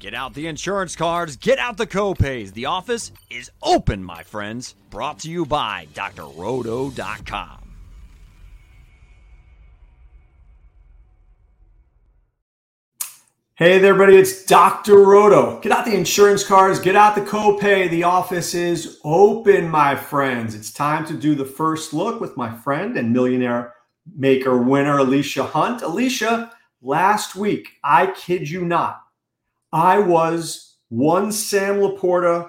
Get out the insurance cards, get out the copays. The office is open, my friends. Brought to you by drroto.com. Hey there, everybody, it's Dr. Roto. Get out the insurance cards, get out the copay. The office is open, my friends. It's time to do the first look with my friend and millionaire maker winner, Alisha Hunt. Alisha, last week, I kid you not, I was one Sam Laporta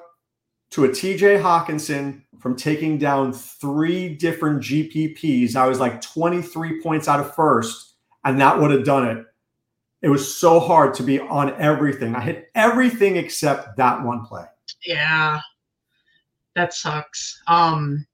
to a TJ Hockenson from taking down three different GPPs. I was like 23 points out of first, and that would have done it. It was so hard to be on everything. I hit everything except that one play. Yeah, that sucks. Um,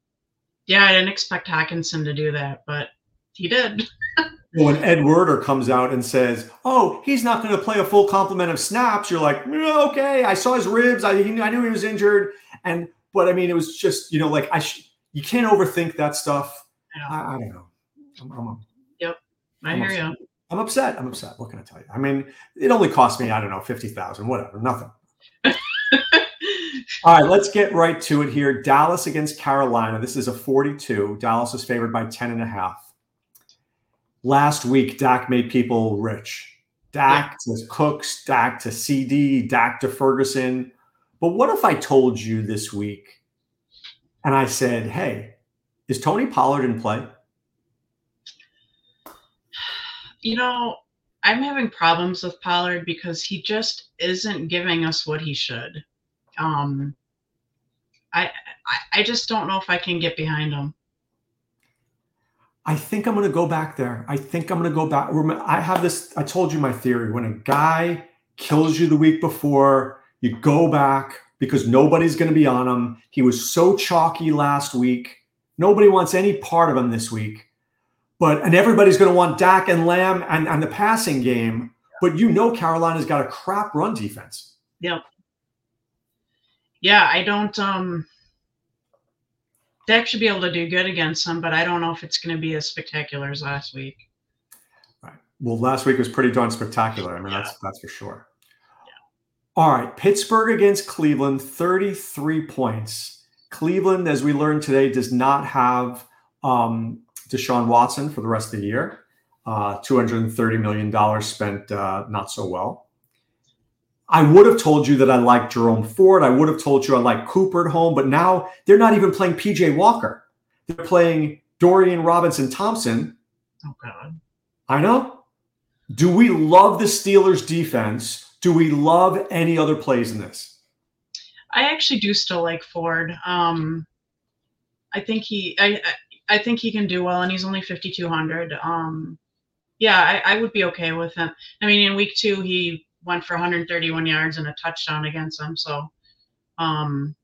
yeah, I didn't expect Hockenson to do that, but he did. when Ed Werder comes out and says, "Oh, he's not going to play a full complement of snaps," you're like, mm, "Okay, I saw his ribs. I, I knew he was injured." And but I mean, it was just you know, like I sh- you can't overthink that stuff. I, I don't know. I'm, I'm, yep, I I'm hear upset. you. I'm upset. I'm upset. What can I tell you? I mean, it only cost me I don't know fifty thousand, whatever, nothing. All right, let's get right to it here. Dallas against Carolina. This is a 42. Dallas is favored by 10 and a half last week Dak made people rich. Dak yeah. to Cooks, Dak to CD, Dak to Ferguson. But what if I told you this week and I said, hey, is Tony Pollard in play? You know, I'm having problems with Pollard because he just isn't giving us what he should. Um, I, I I just don't know if I can get behind him. I think I'm going to go back there. I think I'm going to go back. I have this. I told you my theory. When a guy kills you the week before, you go back because nobody's going to be on him. He was so chalky last week. Nobody wants any part of him this week. But and everybody's going to want Dak and Lamb and, and the passing game. But you know Carolina's got a crap run defense. Yep. Yeah, I don't um Dak should be able to do good against them, but I don't know if it's going to be as spectacular as last week. Right. Well, last week was pretty darn spectacular. I mean, yeah. that's that's for sure. Yeah. All right, Pittsburgh against Cleveland, 33 points. Cleveland, as we learned today, does not have um, Deshaun Watson for the rest of the year. Uh, $230 million spent uh, not so well. I would have told you that I like Jerome Ford. I would have told you I like Cooper at home, but now they're not even playing PJ Walker. They're playing Dorian Robinson Thompson. Oh, God. I know. Do we love the Steelers defense? Do we love any other plays in this? I actually do still like Ford. Um, I think he, I, I think he can do well, and he's only 5,200. Um, yeah, I, I would be okay with him. I mean, in week two, he went for 131 yards and a touchdown against them. So um,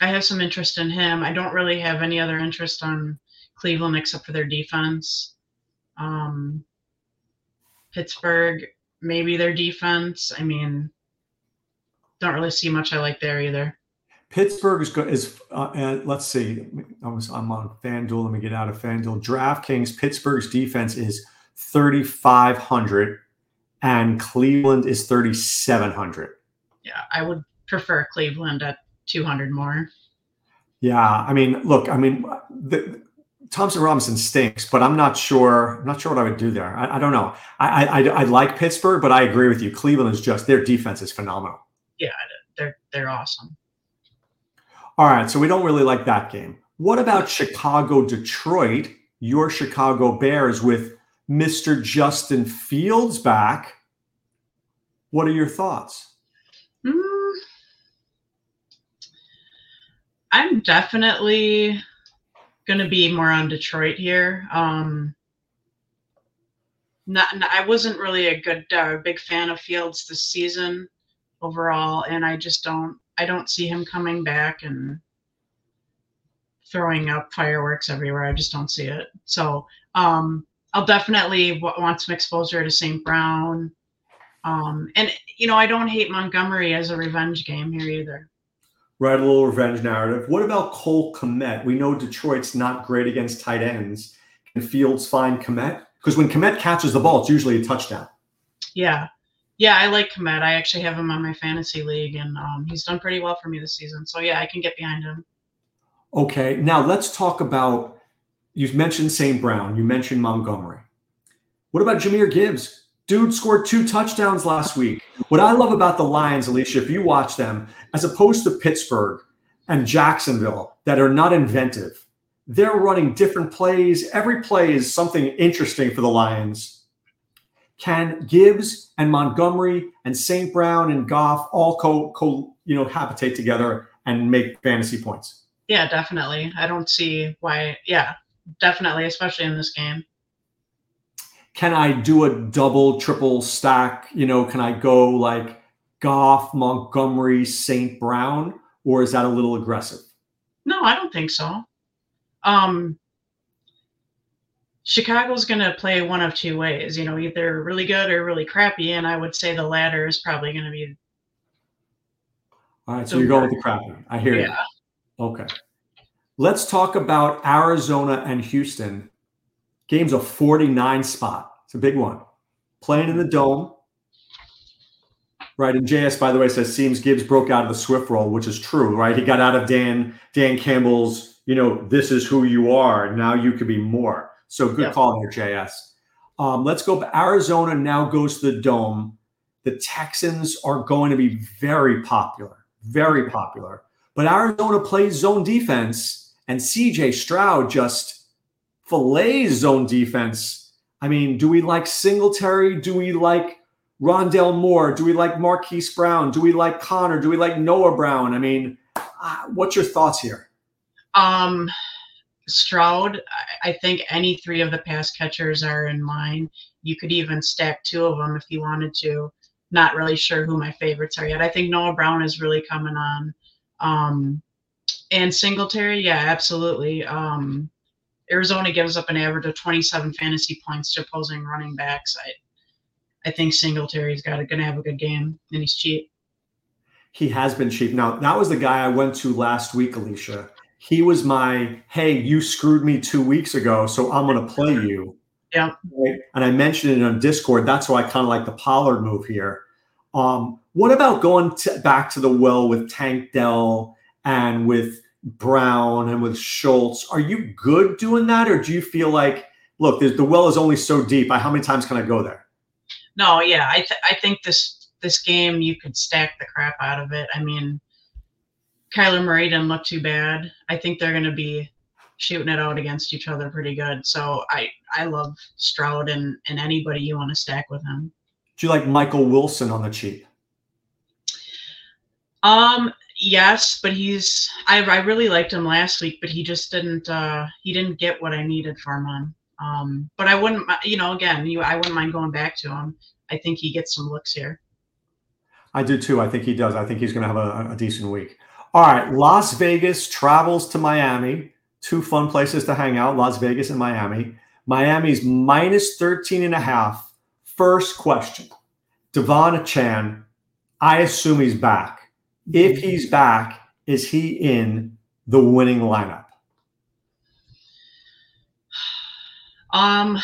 I have some interest in him. I don't really have any other interest on Cleveland except for their defense. Um, Pittsburgh, maybe their defense. I mean, don't really see much I like there either. Pittsburgh is good. Is uh, uh, let's see. I was, I'm on FanDuel. Let me get out of FanDuel. DraftKings. Pittsburgh's defense is 3,500 and Cleveland is 3,700. Yeah, I would prefer Cleveland at 200 more. Yeah, I mean, look, I mean, the, Thompson Robinson stinks, but I'm not sure. I'm not sure what I would do there. I, I don't know. I, I, I like Pittsburgh, but I agree with you. Cleveland is just their defense is phenomenal. Yeah, they're they're awesome. All right, so we don't really like that game. What about Chicago Detroit? Your Chicago Bears with Mr. Justin Fields back. What are your thoughts? Mm, I'm definitely going to be more on Detroit here. Um, not, I wasn't really a good, uh, big fan of Fields this season overall, and I just don't, I don't see him coming back and throwing up fireworks everywhere. I just don't see it. So, um, I'll definitely w- want some exposure to St. Brown. Um, and you know, I don't hate Montgomery as a revenge game here either. Right, a little revenge narrative. What about Cole Kmet? We know Detroit's not great against tight ends. Can Fields find Kmet? Because when Kmet catches the ball, it's usually a touchdown. Yeah, Yeah, I like Kmet. I actually have him on my fantasy league, and um, he's done pretty well for me this season. So yeah, I can get behind him. Okay, now let's talk about. You mentioned St. Brown. You mentioned Montgomery. What about Jahmyr Gibbs? Dude scored two touchdowns last week. What I love about the Lions, Alisha, if you watch them, as opposed to Pittsburgh and Jacksonville, that are not inventive, they're running different plays. Every play is something interesting for the Lions. Can Gibbs and Montgomery and St. Brown and Goff all co, co you know habitate together and make fantasy points? Yeah, definitely. I don't see why. Yeah, definitely, especially in this game. Can I do a double, triple stack? You know, can I go like Goff, Montgomery, St. Brown, or is that a little aggressive? No, I don't think so. Um, Chicago's going to play one of two ways, you know, either really good or really crappy. And I would say the latter is probably going to be. All right. So you're going with the crappy. I hear yeah. you. Okay. Let's talk about Arizona and Houston. Game's a 49 spot. It's a big one. Playing in the dome. Right. And JS, by the way, says Seems Gibbs broke out of the Swift role, which is true, right? He got out of Dan Dan Campbell's, you know, this is who you are. Now you could be more. So good yep. call there, JS. Um, let's go. Arizona now goes to the dome. The Texans are going to be very popular, very popular. But Arizona plays zone defense, and CJ Stroud just fillets zone defense. I mean, do we like Singletary? Do we like Rondale Moore? Do we like Marquise Brown? Do we like Connor? Do we like Noah Brown? I mean, uh, what's your thoughts here? Um, Stroud, I think any three of the pass catchers are in line. You could even stack two of them if you wanted to. Not really sure who my favorites are yet. I think Noah Brown is really coming on. Um, and Singletary, yeah, absolutely. Um, Arizona gives up an average of 27 fantasy points to opposing running backs. I, I think Singletary's got going to have a good game, and he's cheap. He has been cheap. Now that was the guy I went to last week, Alisha he was my hey you screwed me two weeks ago so i'm going to play you yeah right? and i mentioned it on discord that's why i kind of like the pollard move here um, what about going to, back to the well with tank dell and with brown and with schultz are you good doing that or do you feel like look the well is only so deep how many times can i go there no yeah i, th- I think this this game you could stack the crap out of it i mean Kyler Murray didn't look too bad. I think they're going to be shooting it out against each other pretty good. So I I love Stroud and and anybody you want to stack with him. Do you like Michael Wilson on the cheap? Um yes, but he's I I really liked him last week, but he just didn't uh he didn't get what I needed from him. Um but I wouldn't you know again, you I wouldn't mind going back to him. I think he gets some looks here. I do too. I think he does. I think he's going to have a, a decent week. All right, Las Vegas travels to Miami. Two fun places to hang out, Las Vegas and Miami. Miami's minus 13 and a half. First question. De'Von Achane, I assume he's back. If he's back, is he in the winning lineup? Um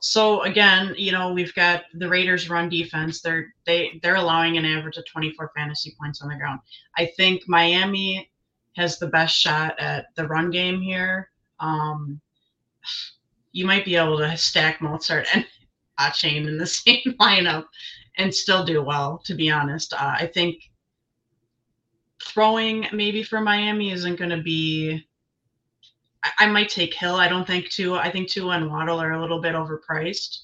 so again, you know, we've got the Raiders run defense. They're they they're allowing an average of 24 fantasy points on the ground. I think Miami has the best shot at the run game here. Um, you might be able to stack Mostert and Achane in the same lineup and still do well, to be honest. Uh, I think throwing maybe for Miami isn't going to be I, might take Hill. I don't think Tua. I think Tua and Waddle are a little bit overpriced.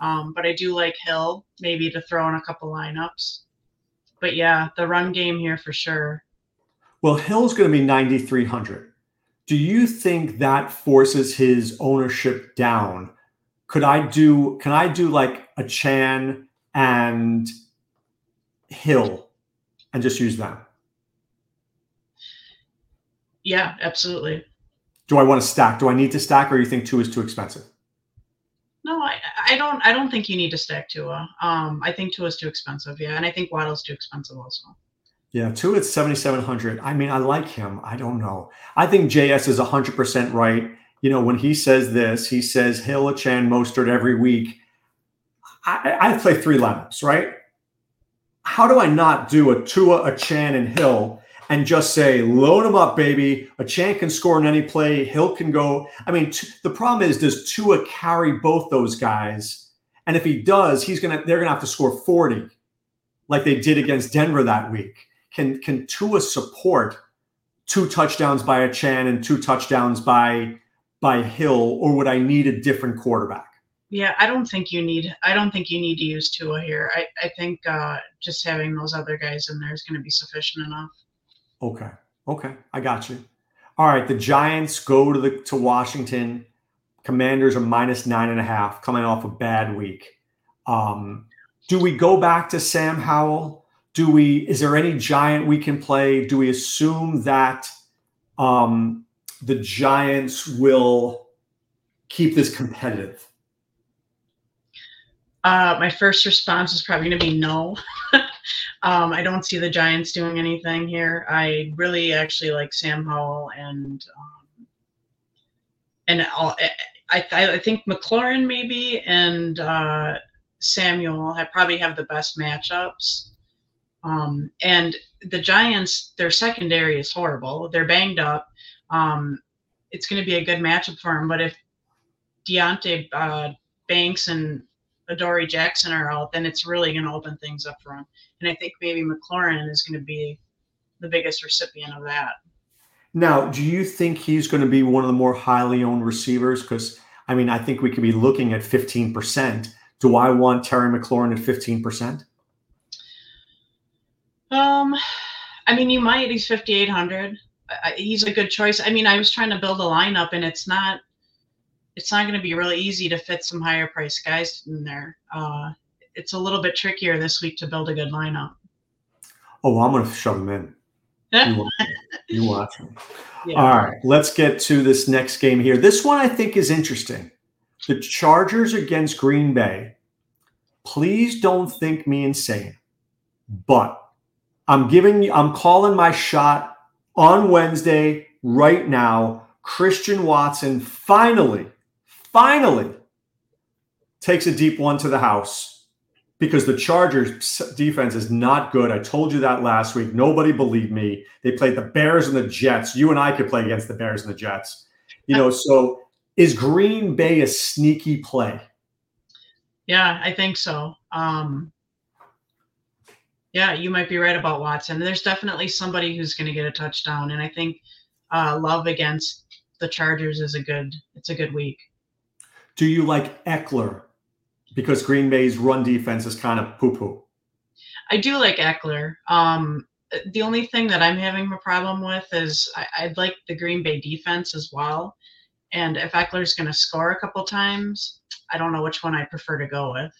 Um, but I do like Hill maybe to throw in a couple lineups. But yeah, the run game here for sure. Well, Hill's going to be 9,300. Do you think that forces his ownership down? Could I do, can I do like Achane and Hill and just use them? Yeah, absolutely do I want to stack? Do I need to stack, or you think Tua is too expensive? No, I, I don't. I don't think you need to stack Tua. Um, I think Tua is too expensive. Yeah, and I think Waddle's too expensive also. Yeah, Tua at seventy seven hundred. I mean, I like him. I don't know. I think JS is hundred percent right. You know, when he says this, he says Hill, Chan, Mostert every week. I, I play three lineups, right? How do I not do a Tua, a Chan, and Hill and just say, load them up, baby? Achane can score in any play. Hill can go. I mean, t- the problem is, does Tua carry both those guys? And if he does, he's gonna they're gonna have to score 40, like they did against Denver that week. Can can Tua support two touchdowns by Achane and two touchdowns by by Hill, or would I need a different quarterback? Yeah, I don't think you need. I don't think you need to use Tua here. I I think uh, just having those other guys in there is going to be sufficient enough. Okay, okay, I got you. All right, the Giants go to the to Washington. Commanders are minus nine and a half, coming off a bad week. Um, do we go back to Sam Howell? Do we? Is there any giant we can play? Do we assume that um, the Giants will keep this competitive? Uh, my first response is probably going to be no. um, I don't see the Giants doing anything here. I really actually like Sam Howell and um, and I'll, I, I think McLaurin maybe and uh, Samuel have probably have the best matchups. Um, and the Giants, their secondary is horrible. They're banged up. Um, it's going to be a good matchup for them. But if Deonte uh, Banks and Adoree Jackson are out, then it's really going to open things up for him. And I think maybe McLaurin is going to be the biggest recipient of that. Now, do you think he's going to be one of the more highly owned receivers? Because I mean, I think we could be looking at 15%. Do I want Terry McLaurin at 15%? Um, I mean, you might. He's 5,800. He's a good choice. I mean, I was trying to build a lineup, and it's not it's not going to be really easy to fit some higher price guys in there. Uh, it's a little bit trickier this week to build a good lineup. Oh, I'm going to shove them in. You watch, you watch them. Yeah. All right, let's get to this next game here. This one I think is interesting. The Chargers against Green Bay. Please don't think me insane, but I'm giving you, I'm calling my shot on Wednesday right now. Christian Watson finally finally takes a deep one to the house because the Chargers defense is not good. I told you that last week. Nobody believed me. They played the Bears and the Jets. You and I could play against the Bears and the Jets. You know, so is Green Bay a sneaky play? Yeah, I think so. Um, yeah, you might be right about Watson. There's definitely somebody who's going to get a touchdown, and I think uh, Love against the Chargers is a good. It's a good week. Do you like Ekeler Because Green Bay's run defense is kind of poo poo. I do like Ekeler. Um, the only thing that I'm having a problem with is I, would like the Green Bay defense as well. And if Ekeler's going to score a couple times, I don't know which one I prefer to go with.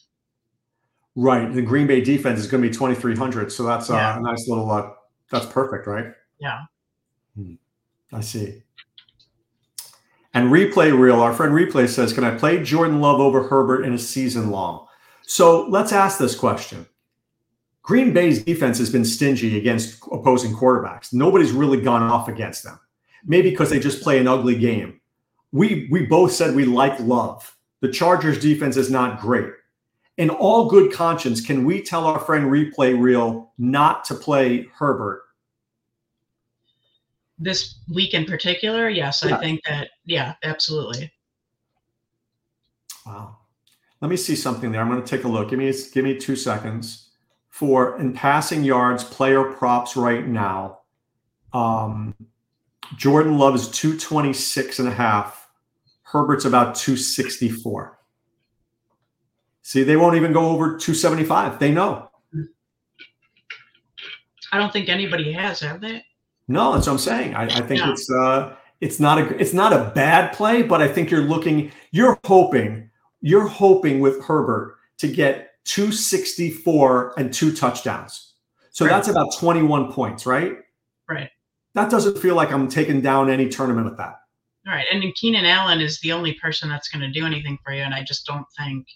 Right. The Green Bay defense is going to be 2,300. So that's uh, yeah. a nice little, uh, that's perfect, right? Yeah. Hmm. I see. And Replay Real, our friend Replay says, Can I play Jordan Love over Herbert in a season long? So let's ask this question. Green Bay's defense has been stingy against opposing quarterbacks. Nobody's really gone off against them. Maybe because they just play an ugly game. We we both said we like Love. The Chargers defense is not great. In all good conscience, can we tell our friend Replay Real not to play Herbert this week in particular, yes. I think that, yeah, absolutely. Wow. Let me see something there. I'm going to take a look. Give me give me two seconds for in passing yards, player props right now. Um, Jordan Love is 226 and a half. Herbert's about 264. See, they won't even go over 275. They know. I don't think anybody has, have they? No, that's what I'm saying. I, I think yeah. it's uh, it's not a it's not a bad play, but I think you're looking, you're hoping, you're hoping with Herbert to get 264 and two touchdowns. So right. that's about 21 points, right? Right. That doesn't feel like I'm taking down any tournament with that. All right. And Keenan Allen is the only person that's going to do anything for you. And I just don't think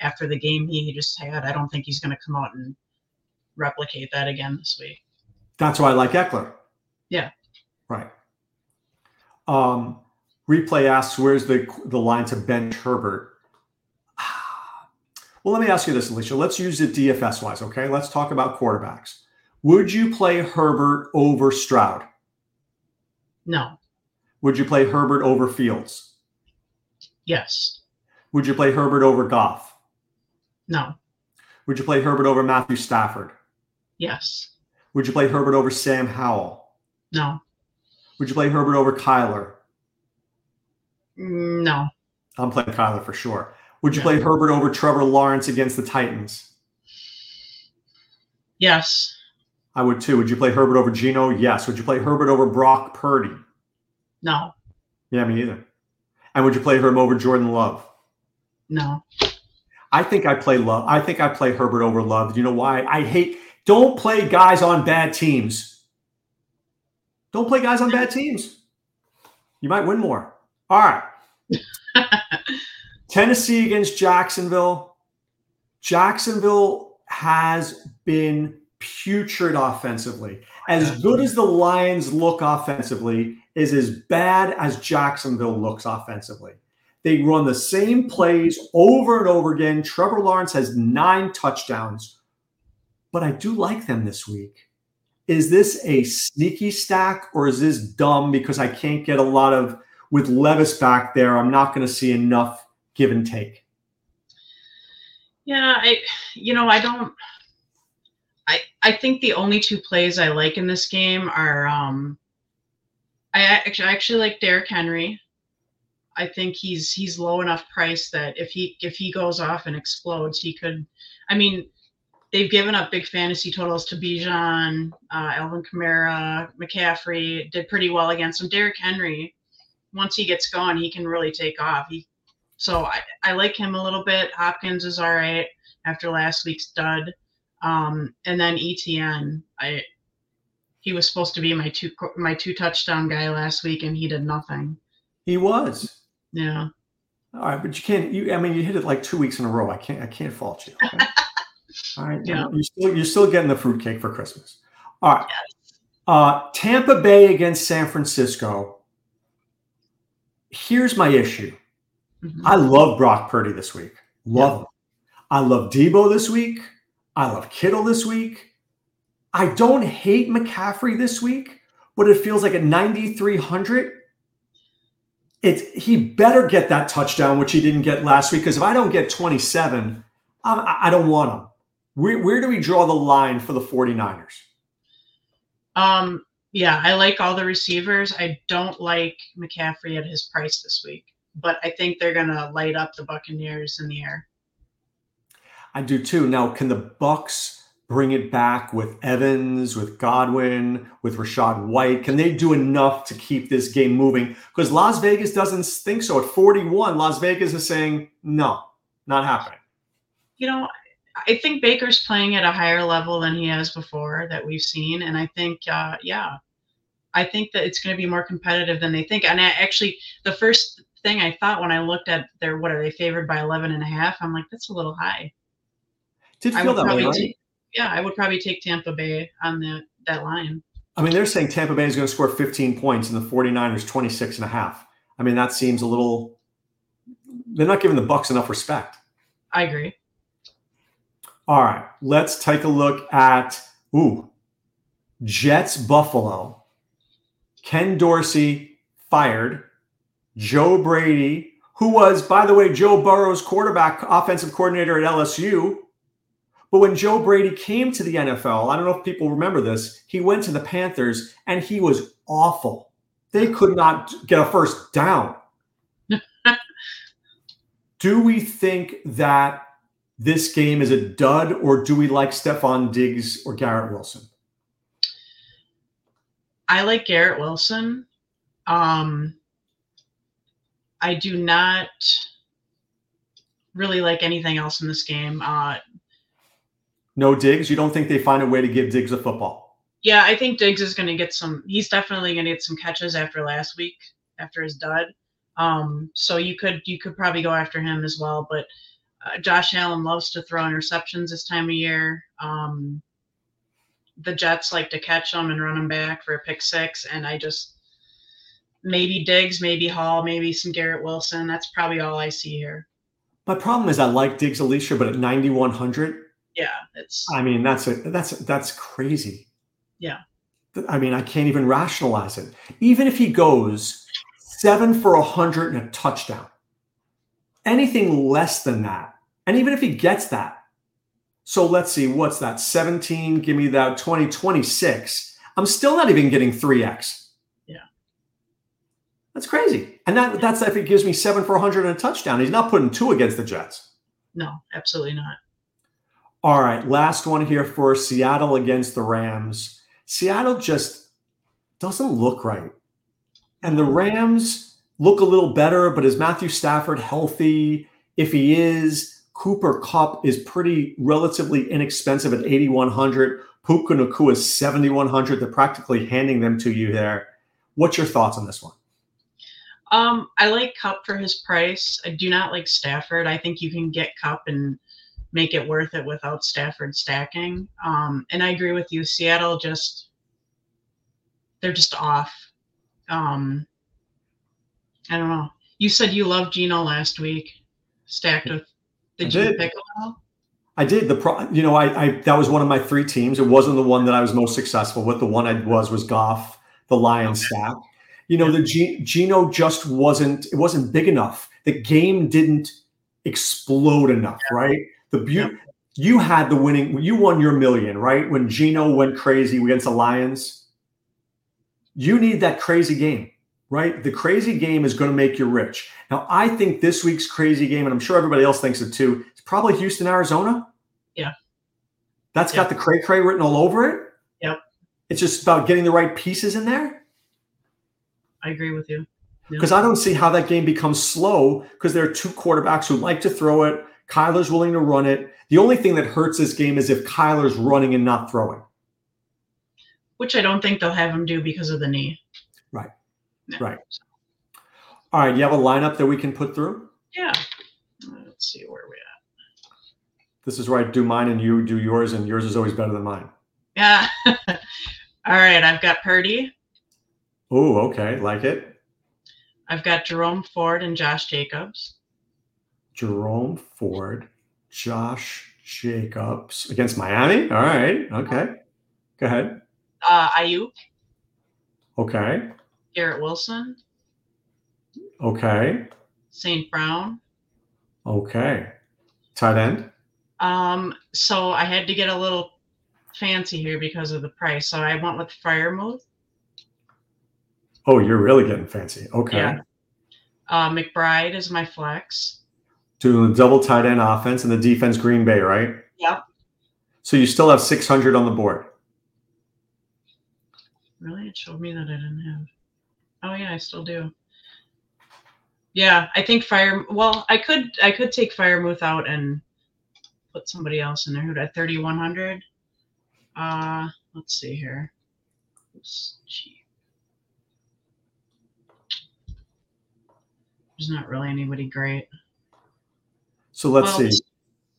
after the game he just had, I don't think he's going to come out and replicate that again this week. That's why I like Ekeler. Yeah. Right. Um, replay asks, where's the the line to bench Herbert? Well, let me ask you this, Alisha. Let's use it DFS wise, okay? Let's talk about quarterbacks. Would you play Herbert over Stroud? No. Would you play Herbert over Fields? Yes. Would you play Herbert over Goff? No. Would you play Herbert over Matthew Stafford? Yes. Would you play Herbert over Sam Howell? No. Would you play Herbert over Kyler? Mm, no. I'm playing Kyler for sure. Would you Yeah. play Herbert over Trevor Lawrence against the Titans? Yes. I would too. Would you play Herbert over Geno? Yes. Would you play Herbert over Brock Purdy? No. Yeah, me either. And would you play him over Jordan Love? No. I think I play Love. I think I play Herbert over Love. Do you know why? I hate. Don't play guys on bad teams. Don't play guys on bad teams. You might win more. All right. Tennessee against Jacksonville. Jacksonville has been putrid offensively. As good as the Lions look offensively, is as bad as Jacksonville looks offensively. They run the same plays over and over again. Trevor Lawrence has nine touchdowns, but I do like them this week. Is this a sneaky stack or is this dumb because I can't get a lot of with Levis back there? I'm not going to see enough give and take. Yeah, I you know, I don't I I think the only two plays I like in this game are um I actually I actually like Derrick Henry. I think he's he's low enough price that if he if he goes off and explodes, he could I mean, they've given up big fantasy totals to Bijan, uh, Alvin Kamara, McCaffrey did pretty well against him. Derrick Henry, once he gets going, he can really take off. He so I, I like him a little bit. Hopkins is all right after last week's dud. Um, and then ETN, I he was supposed to be my two my two touchdown guy last week, and he did nothing. He was. Yeah. All right, but you can't. You, I mean, you hit it like two weeks in a row. I can't. I can't fault you. okay? All right. Yeah. You're still you're still getting the fruitcake for Christmas. All right. Uh, Tampa Bay against San Francisco. Here's my issue. Mhm. I love Brock Purdy this week. Love him. I love Deebo this week. I love Kittle this week. I don't hate McCaffrey this week, but it feels like at 9,300, it's he better get that touchdown, which he didn't get last week. Because if I don't get 27, I I don't want him. Where, where do we draw the line for the 49ers? Um, yeah, I like all the receivers. I don't like McCaffrey at his price this week, but I think they're gonna light up the Buccaneers in the air. I do too. Now, can the Bucks bring it back with Evans, with Godwin, with Rachaad White? Can they do enough to keep this game moving? Because Las Vegas doesn't think so. At 41, Las Vegas is saying, no, not happening. You know, I think Baker's playing at a higher level than he has before that we've seen, and I think, uh, yeah, I think that it's going to be more competitive than they think. And I actually, the first thing I thought when I looked at their what are they favored by 11 and a half, I'm like, that's a little high. Did feel that way, right? take, yeah, I would probably take Tampa Bay on that that line. I mean, they're saying Tampa Bay is going to score 15 points and the 49ers 26 and a half. I mean, that seems a little, they're not giving the Bucks enough respect. I agree. All right, let's take a look at ooh, Jets Buffalo. Ken Dorsey fired. Joe Brady, who was, by the way, Joe Burrow's quarterback, offensive coordinator at LSU. But when Joe Brady came to the NFL, I don't know if people remember this, he went to the Panthers and he was awful. They could not get a first down. do we think that this game is a dud, or do we like Stefon Diggs or Garrett Wilson? I like Garrett Wilson. Um, I do not really like anything else in this game. Uh, No Diggs? You don't think they find a way to give Diggs a football? yeah, I think Diggs is going to get some. He's definitely going to get some catches after last week, after his dud. Um, so you could you could probably go after him as well. But uh, Josh Allen loves to throw interceptions this time of year. Um, the Jets like to catch them and run them back for a pick six, and I just maybe Diggs, maybe Hall, maybe some Garrett Wilson. That's probably all I see here. My problem is I like Diggs Alisha, but at 9100, Yeah, it's I mean that's a that's that's crazy. Yeah. I mean I can't even rationalize it. Even if he goes seven for a hundred and a touchdown, anything less than that, and even if he gets that, so let's see, what's that? 17, give me that 20, 26. I'm still not even getting 3x. Yeah. That's crazy. And that that's if it gives me seven for 100 and a touchdown. He's not putting two against the Jets. no, absolutely not. All right, last one here for Seattle against the Rams. Seattle just doesn't look right. And the Rams look a little better, but is Matthew Stafford healthy? If he is, Cooper Kupp is pretty relatively inexpensive at 8100. Puka Nacua is 7100. They're practically handing them to you there. What's your thoughts on this one? Um, I like Kupp for his price. I do not like Stafford. I think you can get Kupp and make it worth it without Stafford stacking. Um, and I agree with you. Seattle just they're just off. Um, I don't know. You said you loved Geno last week, stacked with. Did, I you did. pick him all? I did the pro. You know, I, I that was one of my three teams. It wasn't the one that I was most successful with. The one I was was Goff, the Lions stack. You know, the G, Geno just wasn't. It wasn't big enough. The game didn't explode enough, right? The beauty. You had the winning. You won your million, right? When Geno went crazy against the Lions. You need that crazy game, right? The crazy game is going to make you rich. Now, I think this week's crazy game, and I'm sure everybody else thinks it too, it's probably Houston, Arizona. Yeah. That's got the cray cray written all over it. Yep. It's just about getting the right pieces in there. I agree with you. Because I don't see how that game becomes slow because there are two quarterbacks who like to throw it. Kyler's willing to run it. The only thing that hurts this game is if Kyler's running and not throwing. Which I don't think they'll have him do because of the knee. Right. Right. All right. You have a lineup that we can put through? Yeah. Let's see where we at. This is where I do mine and you do yours, and yours is always better than mine. Yeah. All right. I've got Purdy. Oh, okay. Like it. I've got Jerome Ford and Josh Jacobs. Jerome Ford, Josh Jacobs against Miami. All right. Okay. Go ahead. Uh, Aiyuk, Okay. Garrett Wilson, Okay. St. Brown. Okay. Tight end. Um, so I had to get a little fancy here because of the price. So I went with Freiermuth. Oh, you're really getting fancy. Okay. Yeah. Uh, McBride is my flex. Doing the double tight end offense and the defense Green Bay, right? Yep. So you still have 600 on the board. Really? It showed me that I didn't have. Oh yeah, I still do. Yeah, I think Fire. Well, I could I could take Freiermuth out and put somebody else in there who at thirty one hundred. Uh, let's see here. Who's cheap? There's not really anybody great. So let's Well, see.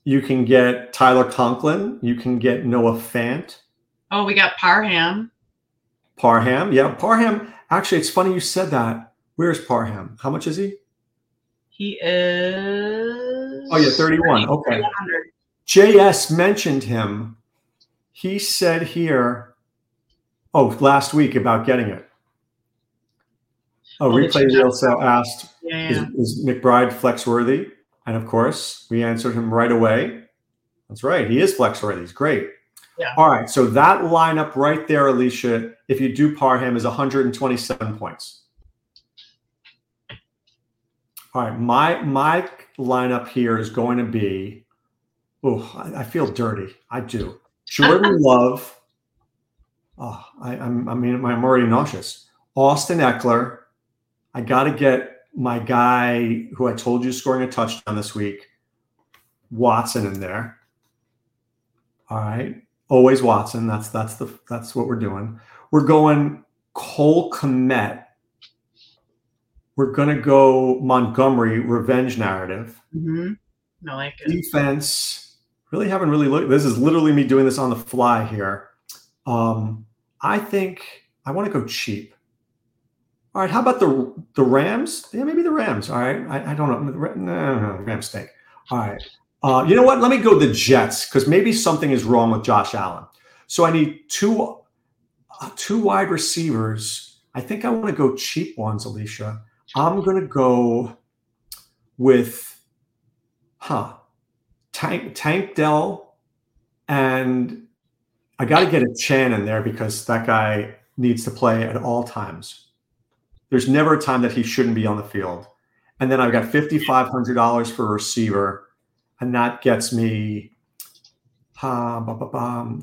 You can get Tyler Conklin. You can get Noah Fant. Oh, we got Parham. Parham. Yeah, Parham. Actually, it's funny you said that. Where's Parham? How much is he? He is. Oh, yeah, 31. Okay. 3100. JS mentioned him. He said here, oh, last week about getting it. Oh, Oh, replay you- also asked, Yeah, is, is McBride flex worthy? And of course, we answered him right away. That's right. He is flex worthy. He's great. Yeah. All right. So that lineup right there, Alisha, if you do Parham, is 127 points. All right. My my lineup here is going to be. Oh, I, I feel dirty. I do. Jordan Love. Oh, I, I'm. I mean, I'm already nauseous. Austin Ekeler. I got to get my guy who I told you scoring a touchdown this week, Watson in there. All right, always Watson. That's that's the that's what we're doing. We're going Cole Kmet. We're gonna go Montgomery revenge narrative Mm-hmm. I like it. defense. Really haven't really looked. This is literally me doing this on the fly here. Um, I think I want to go cheap. All right, how about the the Rams? Yeah, maybe the Rams. All right, I, I don't know. No, no, no, Rams stink. All right. Uh, you know what? Let me go the Jets because maybe something is wrong with Josh Allen. So I need two uh, two wide receivers. I think I want to go cheap ones, Alisha. I'm going to go with, huh, Tank Tank Dell, and I got to get Achane in there because that guy needs to play at all times. There's never a time that he shouldn't be on the field. And then I've got $5,500 for a receiver and that gets me uh,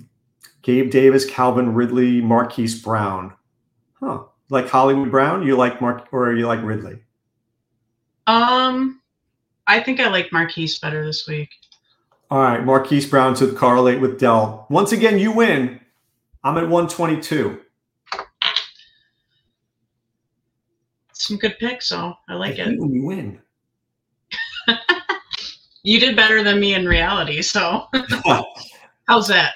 Gabe Davis, Calvin Ridley, Marquise Brown. Huh. Like Hollywood Brown? You like Mark or you like Ridley? Um, I think I like Marquise better this week. All right, Marquise Brown to correlate with Dell. Once again, you win. I'm at 122. Some good picks, so I like I it. You win. You did better than me in reality, so how's that?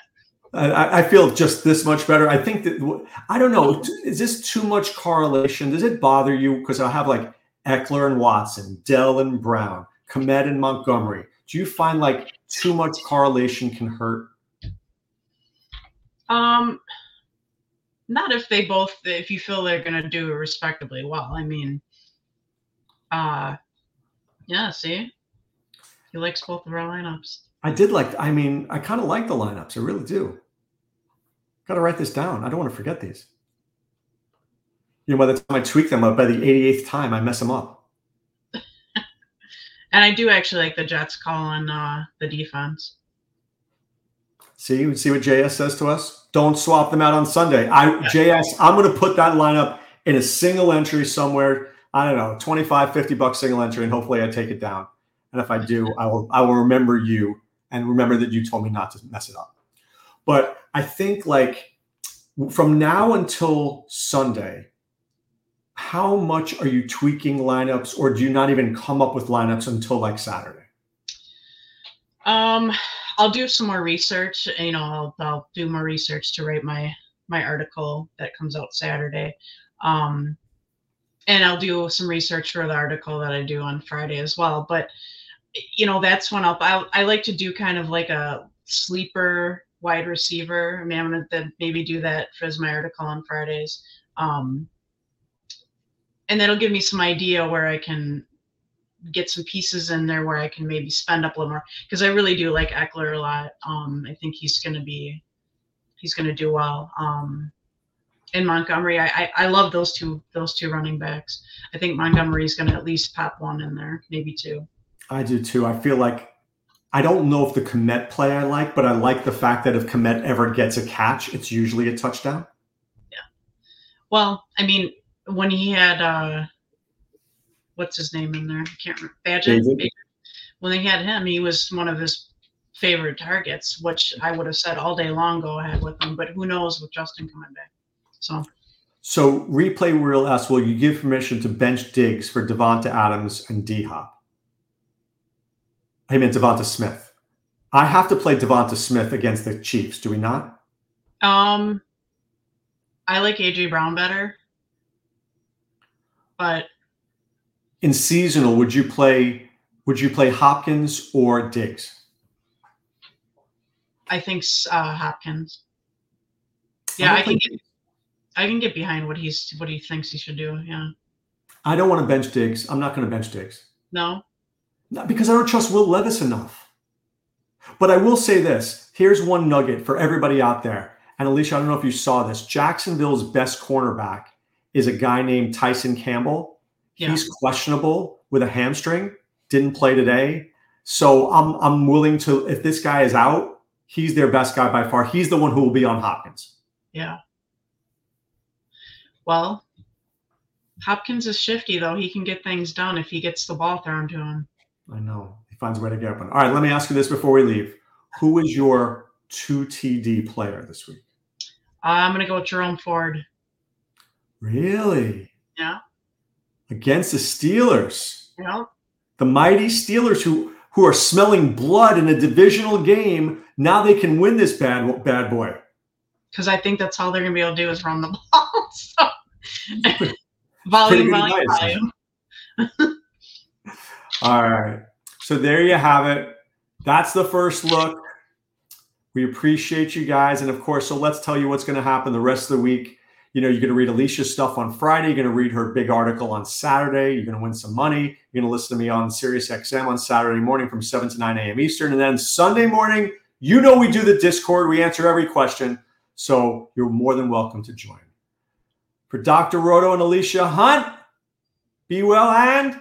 I, I, feel just this much better. I think that I don't know. Is this too much correlation? Does it bother you? Because I have like Ekeler and Watson, Dell and Brown, Kmet and Montgomery. Do you find like too much correlation can hurt? Um, not if they both. If you feel they're going to do respectably well. I mean, uh, yeah. See, he likes both of our lineups. I did like. I mean, I kind of like the lineups. I really do. Got to write this down. I don't want to forget these. You know, by the time I tweak them up, by the 88th time, I mess them up. and I do actually like the Jets calling uh, the defense. See, see what JS says to us. Don't swap them out on Sunday. I yeah. JS, I'm going to put that lineup in a single entry somewhere. I don't know, 25, 50 bucks single entry, and hopefully I take it down. And if I do, I will I will remember you and remember that you told me not to mess it up. But I think like from now until Sunday, how much are you tweaking lineups or do you not even come up with lineups until like Saturday? Um I'll do some more research. You know, I'll, I'll do more research to write my my article that comes out Saturday. Um, and I'll do some research for the article that I do on Friday as well. But you know, that's one I'll, I, I like to do kind of like a sleeper wide receiver. I mean, I'm going to maybe do that as my article on Fridays. Um, and that'll give me some idea where I can get some pieces in there where I can maybe spend up a little more because I really do like Ekeler a lot. Um, I think he's going to be, he's going to do well. Um, in Montgomery, I, I, I love those two those two running backs. I think Montgomery is going to at least pop one in there, maybe two. I do too. I feel like I don't know if the Kmet play I like, but I like the fact that if Kmet ever gets a catch, it's usually a touchdown. Yeah. Well, I mean, when he had uh what's his name in there? I can't remember. Badgett. When they had him, he was one of his favorite targets, which I would have said all day long go ahead with him. But who knows with Justin coming back? So So replay real asks, will you give permission to bench Diggs for Devonta Adams and D Hop? I mean Devonta Smith. I have to play Devonta Smith against the Chiefs, do we not? Um, I like AJ Brown better, but in seasonal, would you play? Would you play Hopkins or Diggs? I think uh, Hopkins. Yeah, I can get. I can get behind what he's what he thinks he should do. Yeah. I don't want to bench Diggs. I'm not going to bench Diggs. No. Not because I don't trust Will Levis enough. But I will say this here's one nugget for everybody out there. And Alisha, I don't know if you saw this. Jacksonville's best cornerback is a guy named Tyson Campbell. Yeah. He's questionable with a hamstring, didn't play today. So I'm I'm willing to if this guy is out, he's their best guy by far. He's the one who will be on Hopkins. Yeah. Well, Hopkins is shifty though. He can get things done if he gets the ball thrown to him. I know. He finds a way to get open. All right, let me ask you this before we leave. Who is your two TD player this week? I'm going to go with Jerome Ford. Really? Yeah. Against the Steelers. Yeah. The mighty Steelers who who are smelling blood in a divisional game. Now they can win this bad bad boy. Because I think that's all they're going to be able to do is run the ball. so, volume, volume, volume. All right. So there you have it. That's the first look. We appreciate you guys. And of course, so let's tell you what's going to happen the rest of the week. You know, you're going to read Alisha's stuff on Friday. You're going to read her big article on Saturday. You're going to win some money. You're going to listen to me on Sirius XM on Saturday morning from 7 to 9 a.m. Eastern. And then Sunday morning, you know, we do the Discord. We answer every question. So you're more than welcome to join. For Dr. Roto and Alisha Hunt, be well and